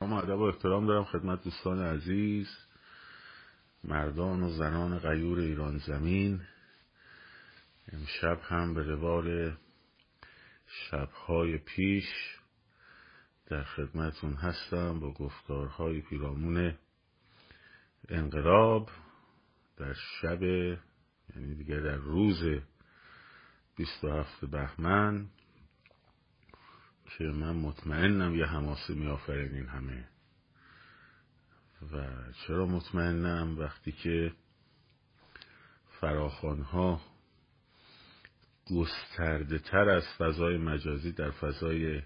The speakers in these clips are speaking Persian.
اما ادب و احترام دارم خدمت دوستان عزیز مردان و زنان غیور ایران زمین. امشب هم به روال شبهای پیش در خدمتون هستم با گفتارهای پیرامون انقلاب در شب یعنی دیگه در روز 27 بهمن. که من مطمئنم یه حماسه میآفرین این همه. و چرا مطمئنم؟ وقتی که فراخانها گسترده تر از فضای مجازی در فضای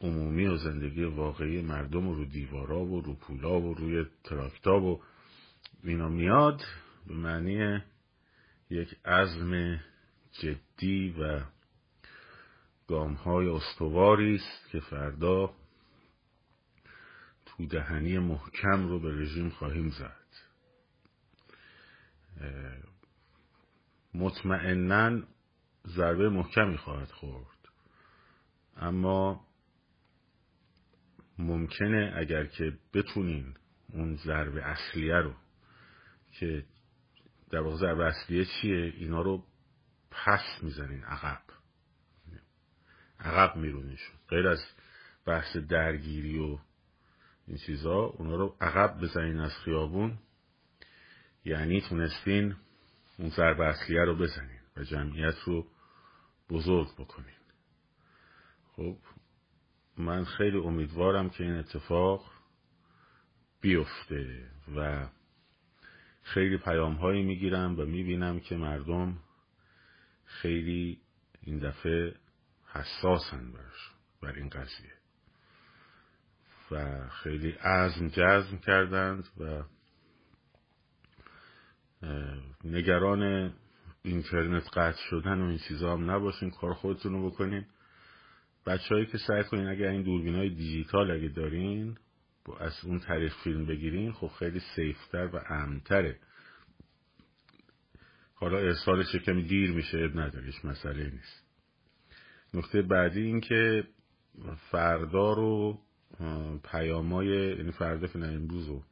عمومی و زندگی واقعی مردم و رو دیوارا و رو پولا و روی تراکتا و اینا میاد به معنی یک عزم جدی و گام های استواری است که فردا تو دهنی محکم رو به رژیم خواهیم زد. مطمئنا ضربه محکمی خواهد خورد. اما ممکنه اگر که بتونین اون ضربه اصلیه رو که در واقع ضربه اصلیه چیه اینا رو پس می‌زنین عقب. عقب میرونیشون. غیر از بحث درگیری و این چیزا اونا رو عقب بزنین از خیابون. یعنی تونستین اون ضربه اصلیه رو بزنین و جمعیت رو بزرگ بکنین. خب من خیلی امیدوارم که این اتفاق بیفته و خیلی پیام هایی می‌گیرم و می‌بینم که مردم خیلی این دفعه حساسن برش بر این قضیه. و خیلی عزم جزم کردند و نگران اینترنت قطع شدن و این چیزا هم نباشین کار خودتون رو بکنین. بچههایی که سعی کنین اگر این دوربین های دیجیتال اگه دارین از اون طریق فیلم بگیرین خب خیلی سیفتر و امنتره. حالا ارسالش کمی دیر میشه اب نداریش مسئله نیست. نکته بعدی این که فردا رو پیامای یعنی فردا که امروز رو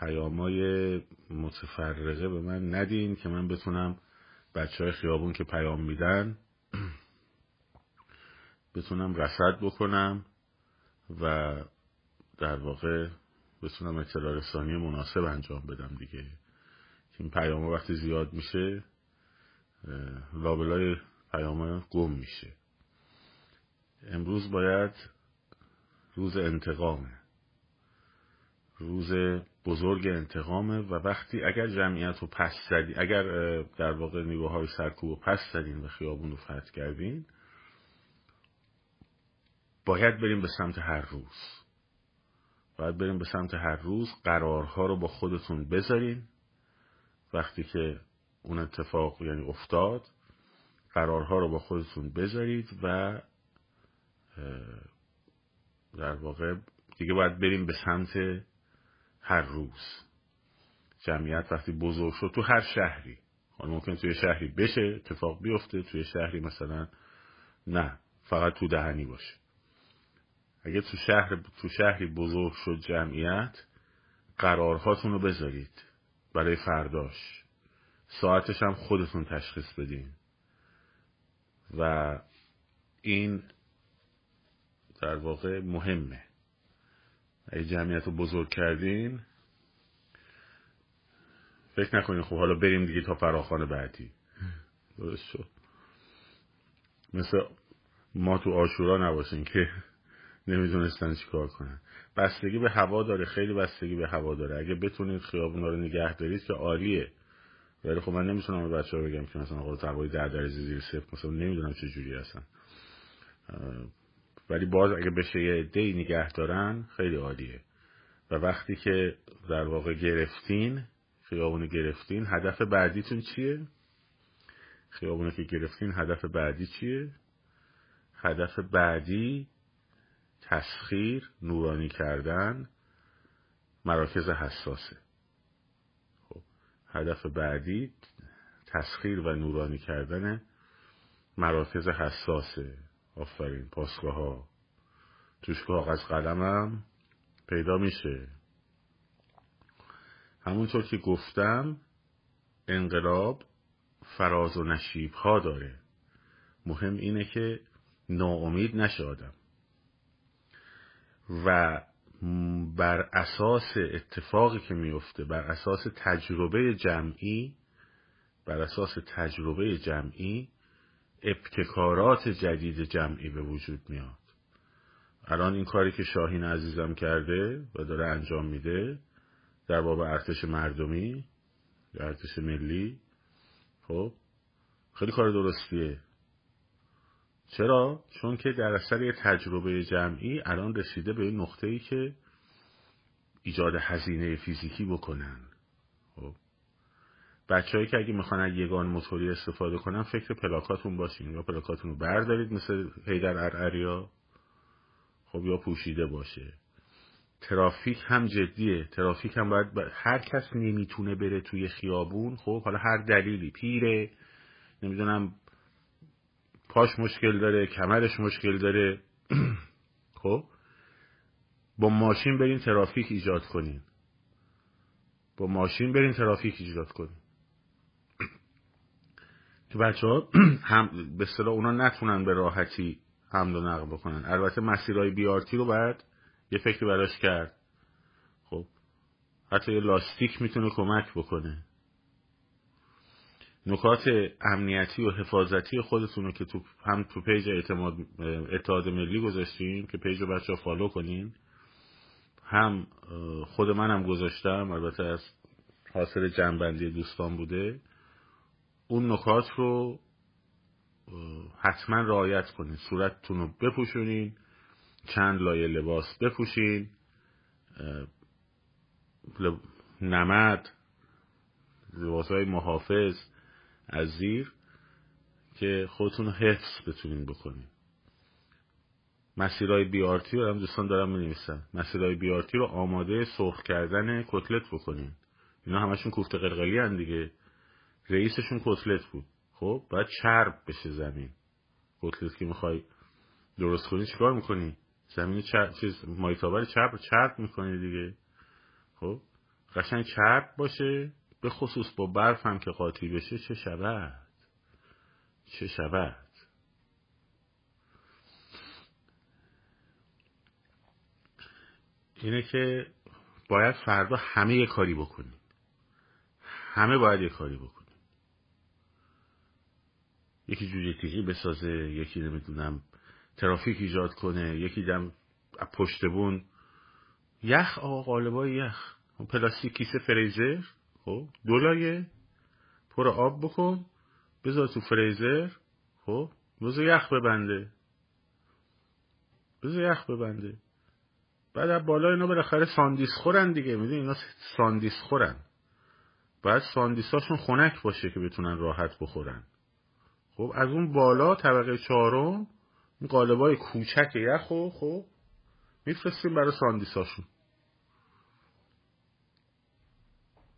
پیامای متفرقه به من ندین که من بتونم بچه های خیابون که پیام میدن بتونم رسد بکنم و در واقع بتونم اطلاع رسانی مناسب انجام بدم دیگه. این پیام وقتی زیاد میشه لابلای پیام گم میشه. امروز باید روز انتقامه. روز بزرگ انتقامه و وقتی اگر جمعیت رو پس زدی اگر در واقع نیروهای سرکوب رو پس زدین و خیابون رو فتح کردین باید بریم به سمت هر روز. باید بریم به سمت هر روز قرارها رو با خودتون بذارین. وقتی که اون اتفاق یعنی افتاد قرارها رو با خودتون بذارید و در واقع دیگه باید بریم به سمت هر روز. جمعیت وقتی بزرگ شد تو هر شهری. حالا ممکن توی شهری بشه اتفاق بیفته توی شهری مثلا نه فقط تو دهنی باشه. اگه تو شهر تو شهری بزرگ شد جمعیت قرارهاتون رو بذارید برای فرداش. ساعتش هم خودتون تشخیص بدین. و این در واقع مهمه. اگه جمعیت رو بزرگ کردین فکر نکنین خب حالا بریم دیگه تا فراخان بعدی. درست شد. مثل ما تو آشورا نباشین که نمی‌دونستن چی کار کنن. بستگی به هوا داره خیلی بستگی به هوا داره. اگه بتونید خیابونا رو نگه دارید که عالیه. ولی خب من نمی‌تونم به بچه ها بگم که مثلا آقا هوای ده درجه زیر صفر مثلا نمی‌دونم چه جوری هستن. ولی باز اگه بشه یه عده نگه دارن خیلی عالیه. و وقتی که در واقع گرفتین خیابون گرفتین هدف بعدیتون چیه؟ خیابونه که گرفتین هدف بعدی چیه؟ هدف بعدی تسخیر نورانی کردن مراکز حساسه. هدف بعدی تسخیر و نورانی کردن مراکز حساسه آفرین پاسگاه ها توش کاغذ قلمم پیدا میشه. همونطور که گفتم انقلاب فراز و نشیب ها داره. مهم اینه که ناامید نشه آدم. و بر اساس اتفاقی که میفته بر اساس تجربه جمعی بر اساس تجربه جمعی ابتکارات جدید جمعی به وجود میاد. الان این کاری که شاهین عزیزم کرده و داره انجام میده در باب ارتش مردمی ارتش ملی خب خیلی کار درستیه. چرا؟ چون که در اثر یه تجربه جمعی الان رسیده به این نقطه ای که ایجاد هزینه فیزیکی بکنن. خب. که اگه می‌خوان یگان موتوری استفاده کنن فکر پلاکاتون باشین. یا پلاکاتون رو بردارید مثل هیدر ارعریا خب یا پوشیده باشه. ترافیک هم جدیه. ترافیک هم باید هر کس نمی‌تونه بره توی خیابون. خب حالا هر دلیلی. پیره. نمی‌دونم پاش مشکل داره کمرش مشکل داره. خب؟ با ماشین برین ترافیک ایجاد کنین. با ماشین برین ترافیک ایجاد کنین. که بچه ها هم به صلاح اونا نتونن به راحتی حمل و نقل بکنن. البته مسیرهای بیارتی رو باید یه فکری براش کرد. خب؟ حتی یه لاستیک می‌تونه کمک بکنه. نکات امنیتی و حفاظتی خودتون رو که تو هم تو page اعتماد اتحاد ملی گذاشتیم که page رو بچه ها follow کنین. هم خود منم گذاشتم البته از حاصل جمع‌بندی دوستان بوده. اون نکات رو حتما رعایت کنین. صورتتون رو بپوشونین. چند لایه لباس بپوشین. نمد. لباس های محافظ. از زیر که خودتون حفظ بتونین بکنین. مسیرهای بیارتی رو هم دوستان دارم می نویسن مسیرهای بیارتی رو آماده سرخ کردن کتلت بکنین. اینا همشون کوفته قلقلی هن دیگه. رئیسشون کتلت بود. خب باید چرب بشه زمین. کتلت که می‌خوای درست کنی چیکار می‌کنی؟ زمین چرب چیز مایتابر چرب چرب می‌کنی دیگه. خب قشنگ چرب باشه. به خصوص با برف هم که قاطی بشه چه شود؟ چه شود؟ اینه که باید فردا همه یه کاری بکنیم. همه باید یه کاری بکنیم. یکی جوجه تیغی بسازه یکی نمی‌دونم ترافیک ایجاد کنه یکی دم پشت بون. یخ آقا قالبای یخ. پلاستیک کیسه فریزر. خب؟ دو لایه پر آب بکن. بذار تو فریزر. خب؟ بذار یخ ببنده. بذار یخ ببنده. بعد از بالا اینا بالاخره ساندیس خورن دیگه. می‌دونی اینا ساندیس خورن. باید ساندیساشون خنک باشه که بتونن راحت بخورن. خب؟ از اون بالا طبقه چهارم این قالبای کوچک یخو خب؟ میفرستیم برای ساندیساشون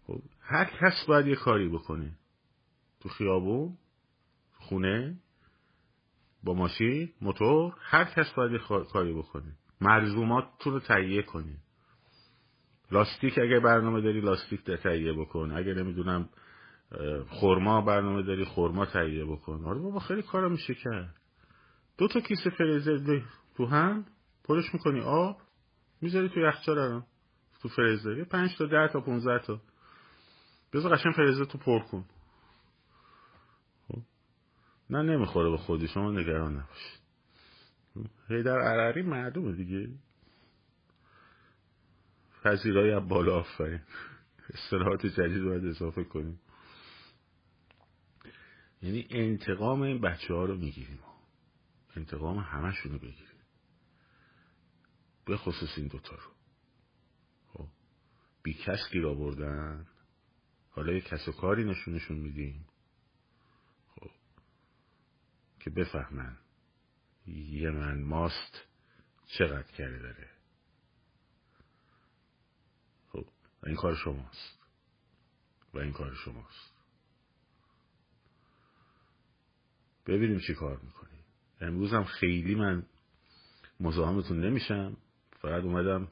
خب هر کس باید یه کاری بکنه. تو خیابون خونه با ماشین موتور هر کس باید یه کاری بکنه. ملزوماتتون رو تهیه کنید لاستیک اگه برنامه داری لاستیک تهیه بکن. اگه نمی‌دونم خورما برنامه داری خورما تهیه بکن. آره بابا خیلی کارا میشه کرد دو تا کیسه فریزر تو هم پرش می‌کنی آب می‌ذاری تو یخچال تو فریزر. پنج تا ده تا 15 تا. بذار قشن فریزر تو پر کن. خب. نه نمی‌خوره به خودی شما نگران نباشید. هی در عرعری معلومه دیگه. پذیرای بالا آفرین. اصطلاحات جدید باید اضافه کنیم. یعنی انتقام این بچه ها رو می‌گیریم. انتقام همشون رو بگیریم. به خصوص این دوتا رو. خب. بی کس گیر آوردن. حالا یه کس و کاری نشونشون میدیم. خب. که بفهمن یه من ماست چقدر کرده داره. خب. این کار شماست. و این کار شماست. ببینیم چی کار می‌کنیم. امروز هم خیلی من مزاحمتون نمیشم. فقط اومدم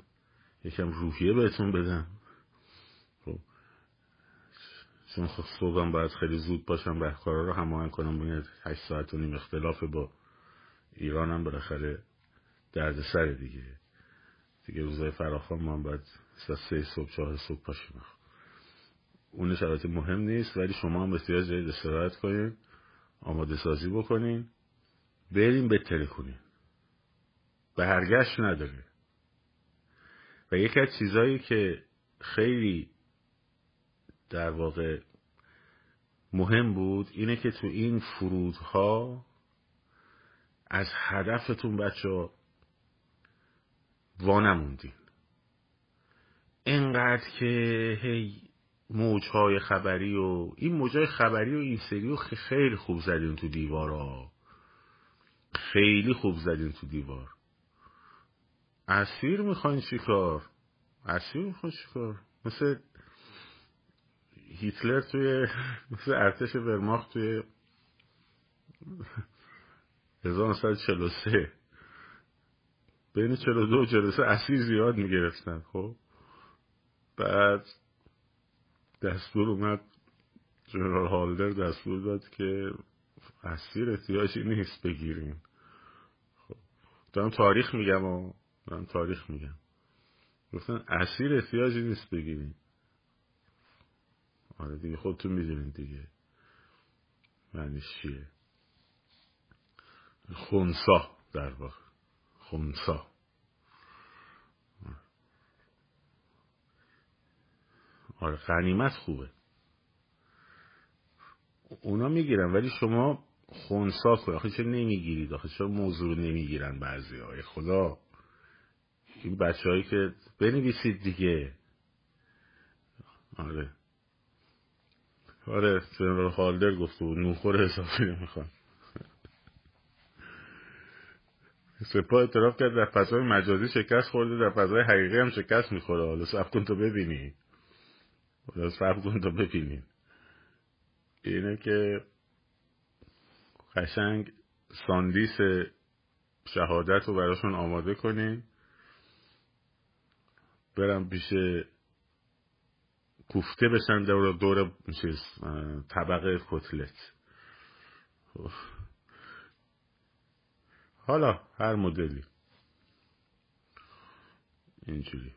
یکم روحیه بهتون بدم خب چون خب صبحم باید خیلی زود باشم رهکارا رو هماهنگ کنم. باید هشت ساعت و نیم اختلاف با ایرانم بالاخره درد سر دیگه. دیگه روزای فراخان ما باید سه صبح چهار صبح پاشیم اون شرایط مهم نیست ولی شما هم احتیاج دارید استراحت کنین آماده سازی بکنین بریم بتره کنین. برگشت نداره. و یکی از چیزهایی که خیلی در واقع مهم بود اینه که تو این فرودها از هدفتون بچه وانموندین. اینقدر که هی موجهای خبری و این موجهای خبری و این سری رو خیلی خوب زدین تو دیوارا خیلی خوب زدین تو دیوار. اسیر می‌خواین چیکار اسیر می‌خواین چیکار مثل هیتلر توی مثل ارتش ورماخت توی 1943 بین 42 و 43 اسیر زیاد می‌گرفتن خب؟ بعد دستور اومد جنرال هالدر دستور داد که اسیر احتیاجی نیست بگیریم. خب دارم تاریخ میگم و دارم تاریخ میگم. گفتن اسیر احتیاجی نیست بگیریم. آره دیگه خودتون می‌دونین دیگه. معنیش چیه؟ خونسا در واقع. خونسا. آره غنیمت خوبه. اونا می‌گیرن ولی شما خونسا کن آخه چه نمی‌گیرید؟ آخه چرا موضوع رو نمی‌گیرن بعضی های خدا. این بچه هایی که بنویسید دیگه. آره. آره جنرال خالدر گفته بود نوخور حسابی نمی‌خوان سپاه اعتراف کرد در فضای مجازی شکست خورده در فضای حقیقی هم شکست می‌خوره. حالا سب کن تو ببینی. حالا سب کن تو ببینی. اینه که قشنگ ساندیس شهادت رو براشون آماده کنین. برم پیش کوفته بشن دور دور چیز طبقه کتلت. حالا هر مدلی. اینجوری.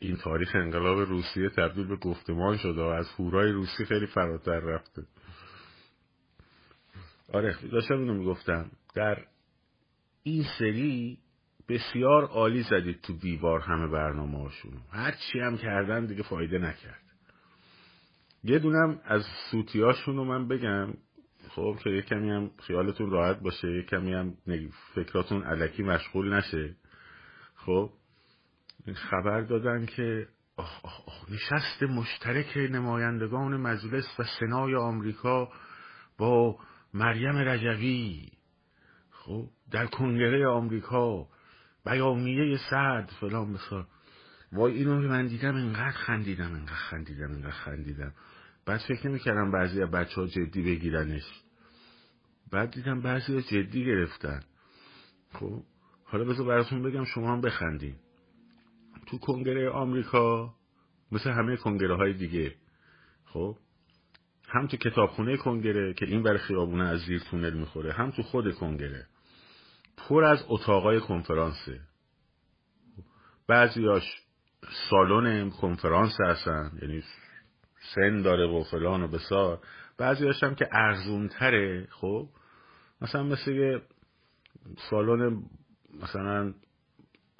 این تاریخ انقلاب روسیه تبدیل به گفتمان شده و از هورای روسی خیلی فراتر رفته. آره داشتم اینو می‌گفتم. در این سری بسیار عالی زدید تو دیوار همه برنامه هاشون هر چی هم کردن دیگه فایده نکرد. یه دونم از سوتیاشون رو من بگم. خب که یه کمی هم خیالتون راحت باشه یه کمی هم فکراتون علکی مشغول نشه. خب خبر دادن که آخ آخ آخ نشست مشترک نمایندگان مجلس و سنای آمریکا با مریم رجوی. خب در کنگره آمریکا بیانیه سرد فلان بسار وای اینو که من دیدم اینقدر خندیدم اینقدر خندیدم اینقدر خندیدم. بعد فکر نمی‌کردم بعضی از بچه ها جدی بگیرنش. بعد دیدم بعضی ها جدی گرفتن. خب حالا بذار براتون بگم شما هم بخندین. تو کنگره آمریکا مثل همه کنگره های دیگه. خب هم تو کتابخونه کنگره که این برای خیابونه از زیر تونل می‌خوره هم تو خود کنگره. پر از اتاقای کنفرانسه. بعضیاش سالن کنفرانس هستن یعنی سن داره و فلان و بسار. بعضی هم که ارزون تره خب؟ مثلا مثل یه سالن مثلا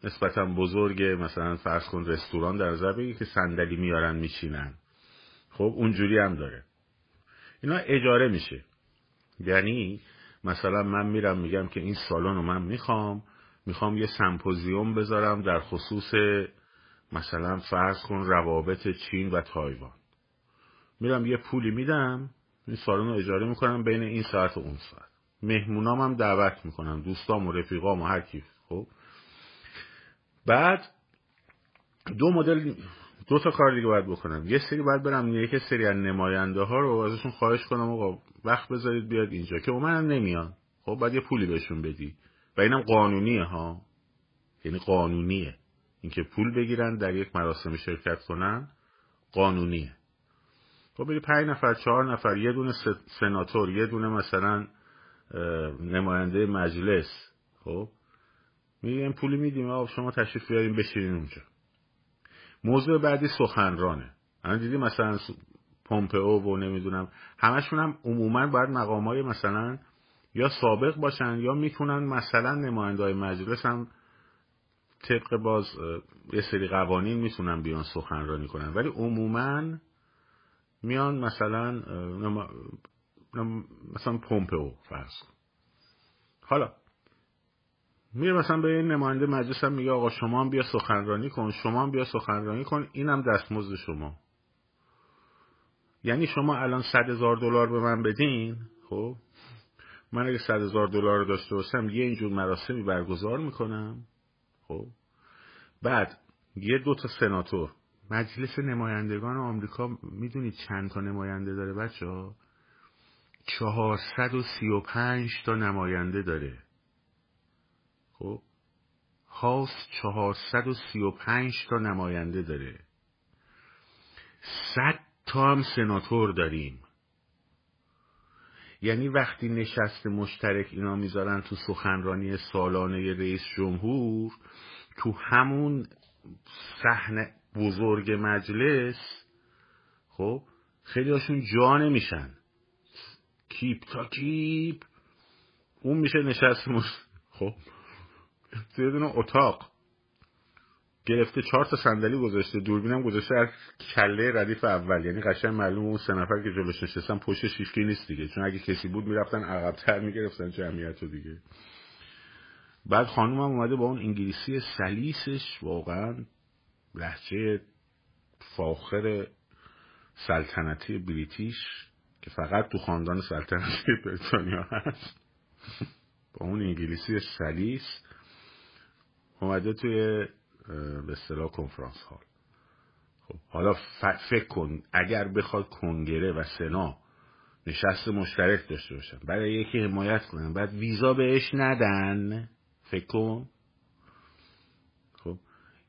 نسبتا بزرگه مثلا فرض کن رستوران در نظر که صندلی میارن میچینن. خب اونجوری هم داره. اینا اجاره میشه. یعنی مثلا من میرم میگم که این سالن رو من می‌خوام می‌خوام یه سمپوزیوم بذارم در خصوص مثلا فرض کن روابط چین و تایوان. میرم یه پولی میدم این سالن رو اجاره می‌کنم بین این ساعت و اون ساعت. مهمونام هم دعوت می‌کنم دوستام و رفیقام و هر کی. خب؟ بعد دو مدل دو تا کار دیگه باید بکنم. یه سری باید برم یک سری از نماینده ها رو ازشون خواهش کنم آقا وقت بذارید بیاد اینجا که هم نمیان. خب باید یه پولی بهشون بدی. و اینم قانونیه ها. یعنی قانونیه. اینکه پول بگیرن در یک مراسم شرکت کنن قانونیه. خب بری پنج نفر چهار نفر یه دونه سناتور یه دونه مثلا نماینده مجلس. خب میگیم پولی میدیم آقا شما تشریف بیاریم بشینین اونجا. موضوع بعدی سخنرانه. الان دیدی مثلا پومپئو و نمی‌دونم همشون هم عموما باید مقام های مثلا یا سابق باشن یا می‌تونن مثلا نماینده های مجلس هم طبق باز یه سری قوانین می‌تونن بیان سخنرانی کنن. ولی عموما میان مثلا مثلا پومپئو فرض حالا میره مثلا به این نماینده مجلس هم میگه آقا شما هم بیا سخنرانی کن شما هم بیا سخنرانی کن اینم دستمزد شما. یعنی شما الان صد هزار دلار به من بدین؟ خب. من اگه صد هزار دلار داشته باشم یه اینجور مراسمی برگزار می‌کنم. خب. بعد یه دو تا سناتور. مجلس نمایندگان آمریکا می‌دونید چند تا نماینده داره بچه ها چهارصد و سی و پنج تا نماینده داره. خب و پنج تا نماینده داره. صد تا هم سناتور داریم. یعنی وقتی نشست مشترک اینا می‌ذارن تو سخنرانی سالانه رئیس جمهور تو همون صحنه بزرگ مجلس خب خیلی هاشون جا نمیشن. کیپ تا کیپ. اون میشه نشست مش... خب. توی دونه اتاق گرفته چهار تا صندلی گذاشته دوربینم گذاشته از کله ردیف اول. یعنی قشنگ معلوم اون سه نفر که جلوش نشستن پشت شیفتی نیست دیگه. چون اگه کسی بود می‌رفتن عقبتر می‌گرفتن جمعیت رو دیگه. بعد خانوم هم اومده با اون انگلیسی سلیسش واقعا لحجه فاخر سلطنتی بریتیش که فقط تو خاندان سلطنتی بریتانیا هست. با اون انگلیسی سلیس اومده توی به اصطلاح کنفرانس هال. خب حالا فکر کن اگر بخواد کنگره و سنا نشست مشترک داشته باشن برای یکی حمایت کنن بعد ویزا بهش ندن فکر کن. خب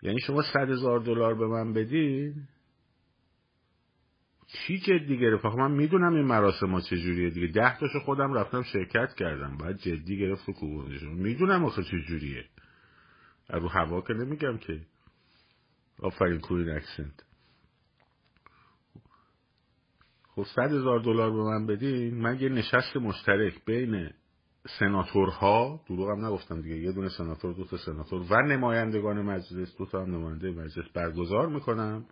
یعنی شما صد هزار دلار به من بدین؟ چی جدی گرفت؟ من می‌دونم این مراسم ها چجوریه دیگه. ده تاشو خودم رفتم شرکت کردم. باید جدی گرفت و کوبوندشون می‌دونم آخه چجوریه. رو هوا که نمیگم که. آفرین کوین اکسنت. خب صد هزار دلار به من بدین. من یه نشست مشترک بین سناتورها دروغم نگفتم دیگه یه دونه سناتور دو تا سناتور و نمایندگان مجلس دو تا هم نماینده مجلس برگزار می‌کنم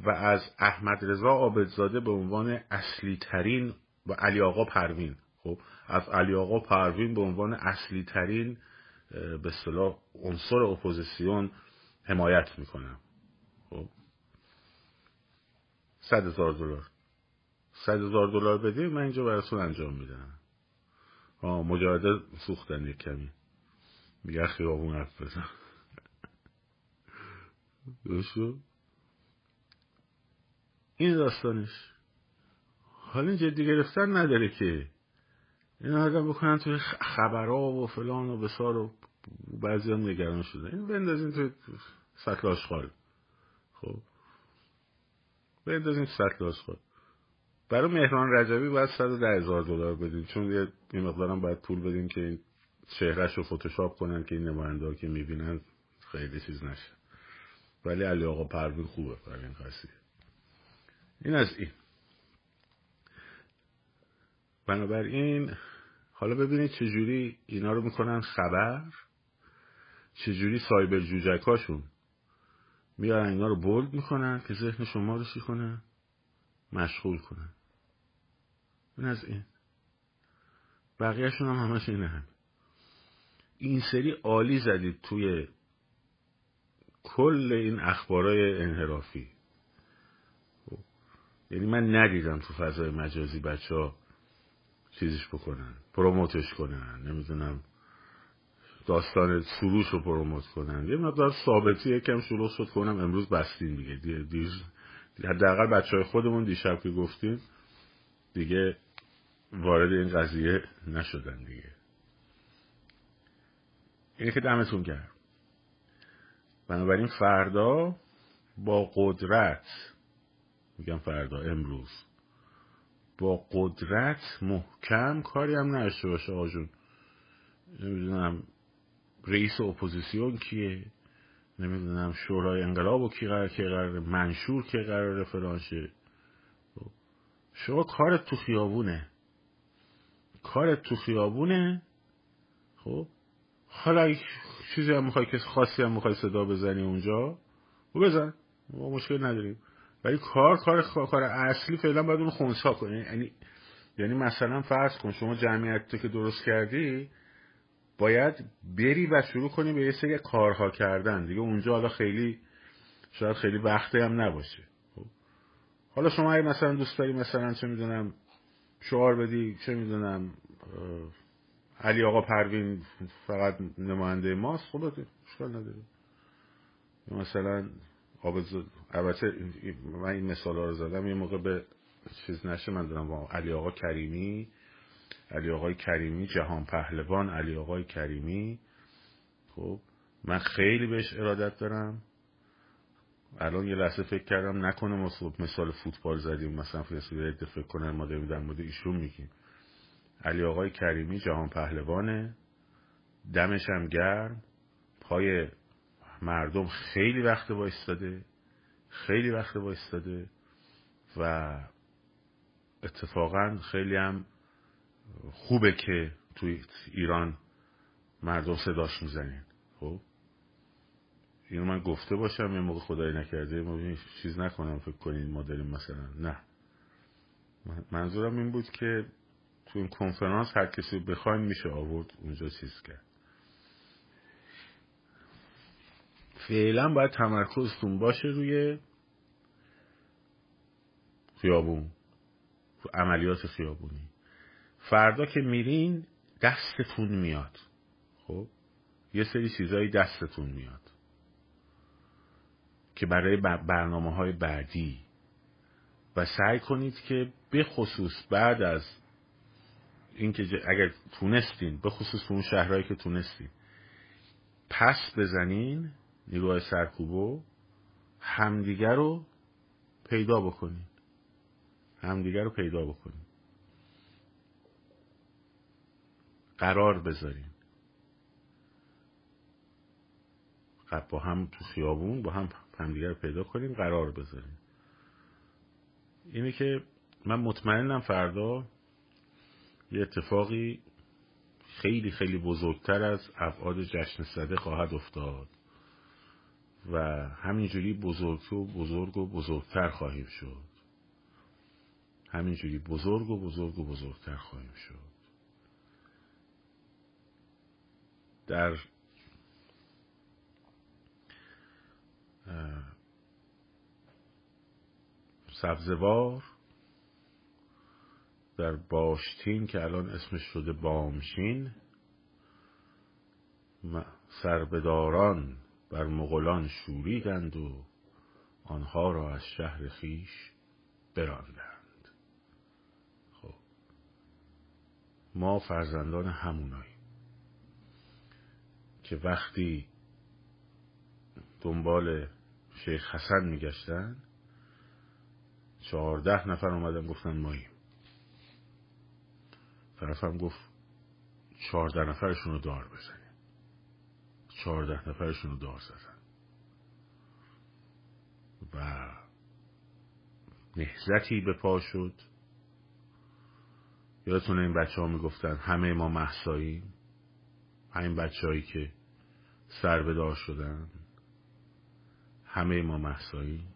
و از احمد رضا عابدزاده به عنوان اصلی ترین و علی آقا پروین. خب از علی آقا پروین به عنوان اصلی ترین به اصطلاح عنصر اپوزیسیون حمایت می‌کنم خب. صد هزار دلار. صد هزار دلار بدیم من اینجا براتون انجام میدم. آه مجاهده سوختن یک کمی. میگه خیابون حرف بزن. این داستانش. حالا جدی گرفتن نداره که این آدم بکنن توی خبرها و فلان و بسار و بعضی هم نگران شده. این بندازین توی سطل آشغال. خب. بندازین سطل آشغال. برای مهران رجبی باید صد ده هزار دلار بدین. چون یه مقدارم باید پول بدین که این چهرش رو فتوشاپ کنن که این نماینده که می‌بینن خیلی چیز نشه. ولی علی آقا پروین خوبه برای این این از این. بنابراین حالا ببینید چجوری اینا رو می‌کنن خبر چجوری سایبر جوجکاشون میارن اینا رو بولد می‌کنن که ذهن شما رو چی کنن مشغول کنن این از این. بقیهشون هم همش اینه. هم این سری عالی زدید توی کل این اخبارای انحرافی. خب. یعنی من ندیدم تو فضای مجازی بچه ها چیزش بکنن پروموتش کنن نمی‌دونم داستان سروش رو پروموت کنن. یه مقدار ثابتی یکم شروع شد کنم امروز بستیم دیگه. دیر حداقل بچه های خودمون دیشب که گفتیم دیگه وارد این قضیه نشدن دیگه. اینه که دمتون کرد بنابراین فردا با قدرت میگم فردا امروز با قدرت محکم کاری هم نشته باشه آجون نمی‌دونم رئیس اپوزیسیون کیه؟ نمی‌دونم شورای انقلاب و کی قرار که قرار منشور که قرار فلانشه خب. شما کارت تو خیابونه. کارت تو خیابونه. خب. حالا چیزی هم می‌خوای که خاصی هم می‌خوای صدا بزنی اونجا و بزن. ما مشکل نداریم. ولی کار کار کار اصلی فعلا باید اون خونسا کنی. یعنی یعنی مثلا فرض کن شما جمعیت که درست کردی باید بری و شروع کنی به یه سری کارها کردن. دیگه اونجا حالا خیلی شاید خیلی وقتی هم نباشه. خب. حالا شما اگه مثلا دوست داری مثلا چه می‌دونم شعار بدی چه می‌دونم علی آقا پروین فقط نماینده ماست خب اشکال نداره. مثلا البته من این مثال رو زدم یه موقع به چیز نشه من دارم با علی آقا کریمی علی آقای کریمی جهان پهلوان علی آقای کریمی. خب من خیلی بهش ارادت دارم. الان یه لحظه فکر کردم نکنه مثال فوتبال زدیم مثلا فرسوی فکر کنن ما داریم در مورد ایشون میگیم. علی آقای کریمی جهان پهلوانه. دمش هم گرم. پای مردم خیلی وقت وایستاده خیلی وقت وایستاده و اتفاقا خیلی هم خوبه که توی ایران مردم صداش می‌زنین خب؟ اینو من گفته باشم یه موقع خدای نکرده ما چیز نکنم فکر کنین ما داریم مثلا. نه. منظورم این بود که تو این کنفرانس هر کسی بخواین میشه آورد اونجا چیز کرد. فعلا باید تمرکزتون باشه روی خیابون عملیات خیابونی. فردا که میرین دستتون میاد. خب؟ یه سری چیزایی دستتون میاد. که برای برنامه های بعدی. و سعی کنید که به خصوص بعد از اینکه اگر تونستین به خصوص اون شهرهایی که تونستین پس بزنین نیروهای سرکوبو همدیگر رو پیدا بکنین. همدیگر رو پیدا بکنین. قرار بذارین. با هم تو خیابون با هم همدیگر رو پیدا کنیم قرار بذاریم اینه که من مطمئنم فردا یه اتفاقی خیلی خیلی بزرگتر از ابعاد جشن صده خواهد افتاد. و همینجوری بزرگ و بزرگ و بزرگتر خواهیم شد. همینجوری بزرگ و بزرگ و بزرگتر خواهیم شد. در سبزوار در باشتین که الان اسمش شده بامشین سربداران بر مغولان شوریدند و آنها را از شهر خیش براندند. خب ما فرزندان همونایی که وقتی دنبال شیخ حسن میگشتن چهارده نفر اومدن گفتن ماییم. طرفم گفت چهارده نفرشون رو دار بزنیم. چهارده نفرشون رو دار زدن. و نهزتی به پا شد. یادتونه این بچه ها می‌گفتن همه ما محساییم همین بچه هایی که سر شدن. همه ما محساییم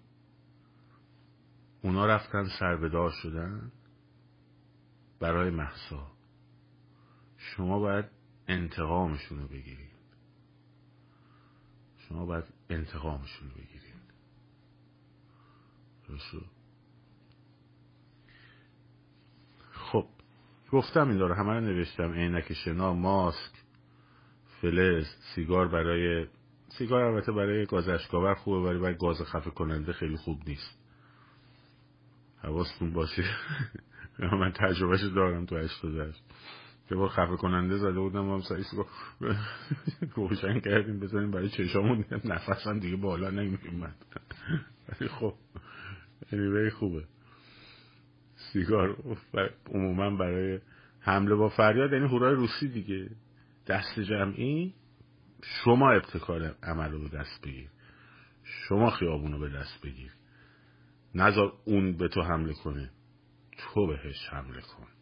اونا رفتن سربدار شدن برای محسا شما باید انتقامشون رو بگیرید. شما باید انتقامشون رو بگیرین خب گفتم این داره. همه رو نوشتم. عینک شنا ماسک فلز سیگار برای سیگار البته برای گاز اشکاور خوبه ولی برای گاز خفه کننده خیلی خوب نیست. حواستون باشه. من تجربهش دارم تو 88 یه بار خفه کننده زده بودم هم سعیس گوشن کردیم بزنیم برای چشامون نفسم دیگه بالا نمیمد ولی خب anyway خوبه. سیگار عموما برای حمله با فریاد یعنی هورای روسی دیگه. دست جمعی شما ابتکار عمل رو به دست بگیر. شما خیابون رو به دست بگیر. نظر اون به تو حمله کنه. تو بهش حمله کن.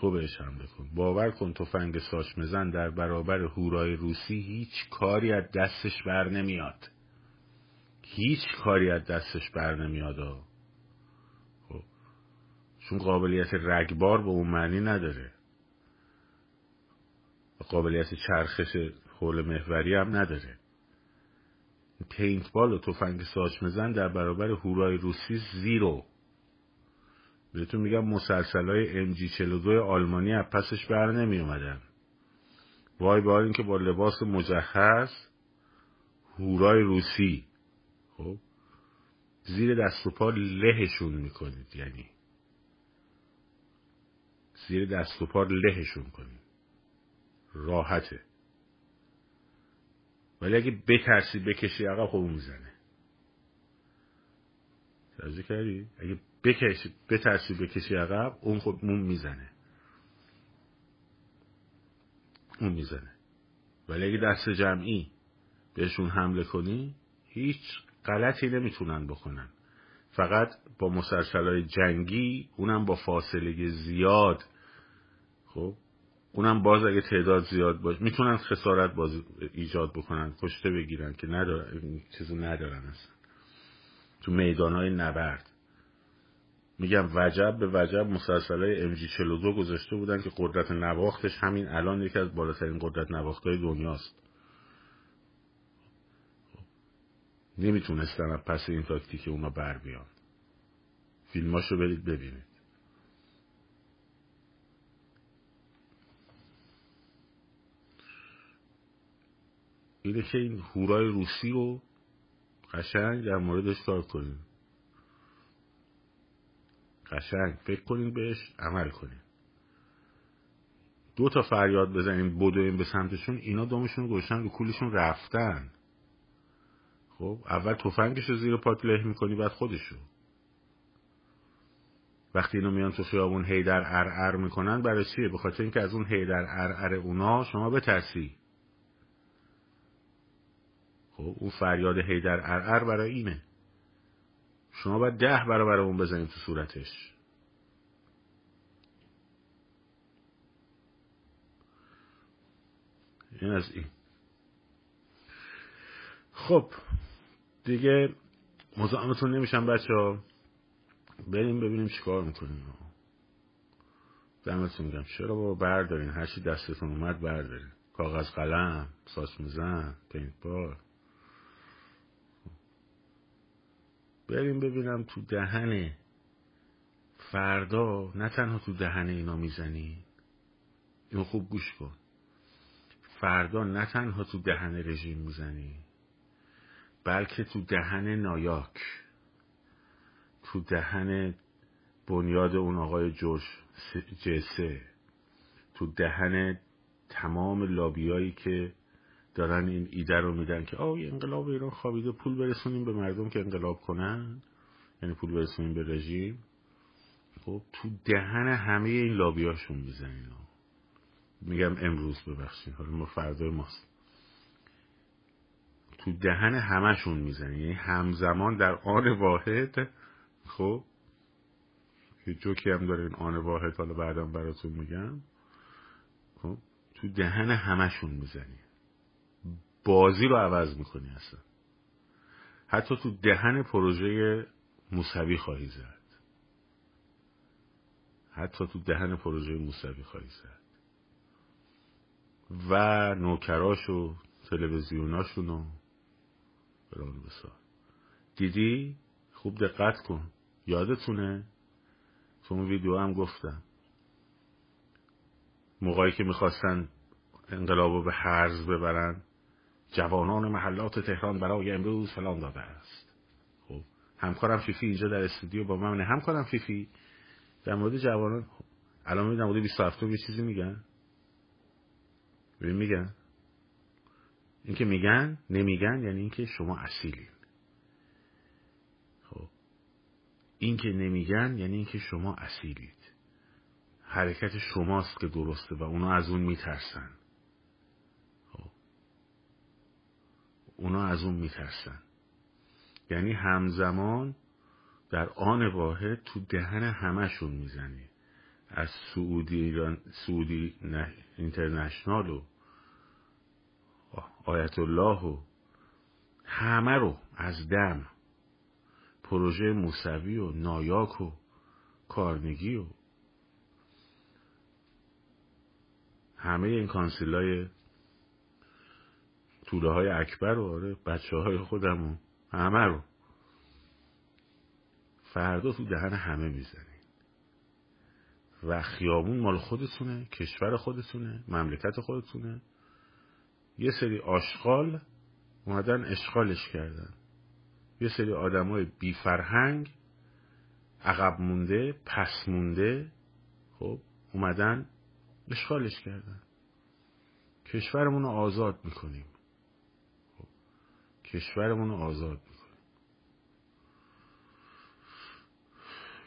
تو بهش حمله کن باور کن تفنگ ساچ مزن در برابر هورای روسی هیچ کاری از دستش بر نمیاد. هیچ کاری از دستش بر نمیاد خب. چون قابلیت رگبار به اون معنی نداره. قابلیت چرخش حول محوری هم نداره. پینت بال و تفنگ ساچ مزن در برابر هورای روسی زیرو. بهتون میگم مسلسل های ام جی 42 آلمانی از پسش بر نمی اومدن وای به اینکه با لباس مجهز هورای روسی. خب؟ زیر دست و پا لهشون می‌کنید یعنی. زیر دست و پا لهشون کنید. راحته. ولی اگه بترسی بکشی عقب اون می‌زنه. توجه کردی؟ اگه بکشی بترسی بکشی عقب اون خب اون می‌زنه. اون می‌زنه. ولی اگه دست جمعی بهشون حمله کنی هیچ غلطی نمی‌تونن بکنن. فقط با مسلسل جنگی اونم با فاصله زیاد. خب اونم باز اگه تعداد زیاد باشه می‌تونن خسارت باز ایجاد بکنن. کشته بگیرن که ندارن چیزو ندارن اصلا. تو میدان های نبرد. میگم وجب به وجب مسلسل های ام جی 42 گذاشته بودن که قدرت نواختش همین الان یکی از بالاترین قدرت نواخت های دنیاست. نمی‌تونستن پس این تاکتیک اونا بر بیان. فیلماشو برید ببینید. اینه که این هورای روسی رو قشنگ در موردش کار کنیم. قشنگ. فکر کنیم بهش عمل کنیم. دو تا فریاد بزنیم بدویم به سمتشون اینا دامشون گوشن رو کولشون رفتن. خب اول تفنگش رو زیر پات له می‌کنی بعد خودشو. وقتی اینو میان تو خیابون هیدر ار می‌کنن برای چیه؟ به خاطر اینکه از اون هیدر ار اونا شما بترسی خب اون فریاد هیدر ار برای اینه. شما باید ده برابر اون بزنید تو صورتش. این از این. خب دیگه مزاحمتون نمیشم بچه ها. بریم ببینیم چیکار می‌کنیم. دمتون میگم چرا بابا بردارین؟ هرچی دستتون اومد بردارین. کاغذ قلم ساس میزن پینت بار بریم ببینم تو دهن فردا نه تنها تو دهن اینا می‌زنی. اینو خوب گوش کن. فردا نه تنها تو دهن رژیم می‌زنی بلکه تو دهن نایاک تو دهن بنیاد اون آقای جوش جسه تو دهن تمام لابیایی که دارن این ایده رو میدن که آه انقلاب ایران خوابیده پول برسونیم به مردم که انقلاب کنن. یعنی پول برسونیم به رژیم. خب تو دهن همه این لابیاشون می‌زنین. میگم امروز ببخشید حالا ما فردا ماست. تو دهن همشون می‌زنی یعنی همزمان در آن واحد خب یه جوکی هم داره این آن واحد حالا بعدم براتون میگم. خب تو دهن همشون می‌زنی بازی رو عوض می‌کنی اصلا. حتی تو دهن پروژه موسوی خواهی زد. حتی تو دهن پروژه موسوی خواهی زد. و نوکراش و تلویزیوناشون و بران دیدی؟ خوب دقت کن. یادتونه؟ تو اون ویدیو هم گفتم. موقعی که می‌خواستن انقلاب به حرز ببرن جوانان محلات تهران برای امروز فلان داده است. خب همکارم فیفی اینجا در استودیو با من. همکارم فیفی در مورد جوانان الان می در مورد 27 یه چیزی میگن؟ ببین میگن. اینکه میگن نمیگن یعنی اینکه شما اصیلین. خب اینکه نمیگن یعنی اینکه شما اصیلید. حرکت شماست که درسته و اونا از اون میترسن. اونا از اون میترسن. یعنی همزمان در آن واحد تو دهن همشون می‌زنی. از سعودی ایران سعودی اینترنشنال و آیت الله و همه رو از دم. پروژه موسوی و نایاک و کارنگی و همه این کانسیلای طوله های اکبر و آره بچه های خودم و همه رو. فردا تو دهن همه می‌زنی. و خیابون مال خودتونه کشور خودتونه مملکت خودتونه. یه سری آشغال اومدن اشغالش کردن. یه سری آدمای بی فرهنگ عقب مونده پس مونده خب اومدن اشغالش کردن. کشورمون رو آزاد می‌کنیم. کشورمون رو آزاد می‌کنیم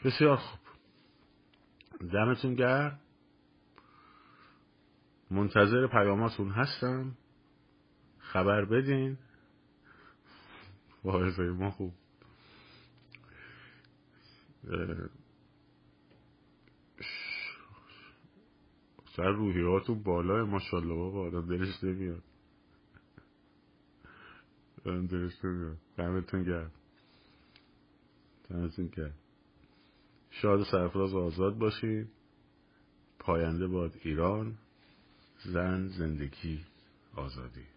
بسیار خوب. دمتون گرم. منتظر پیاماتون هستم. خبر بدین. واعظه ما خوب. سر روحیاتون بالای ماشالله بابا آدم دلش نمیاد. آدم دلش نمیاد دمتون گرم. دمتون گرم. شاد و سرفراز آزاد باشید. پاینده باد ایران. زن زندگی آزادی.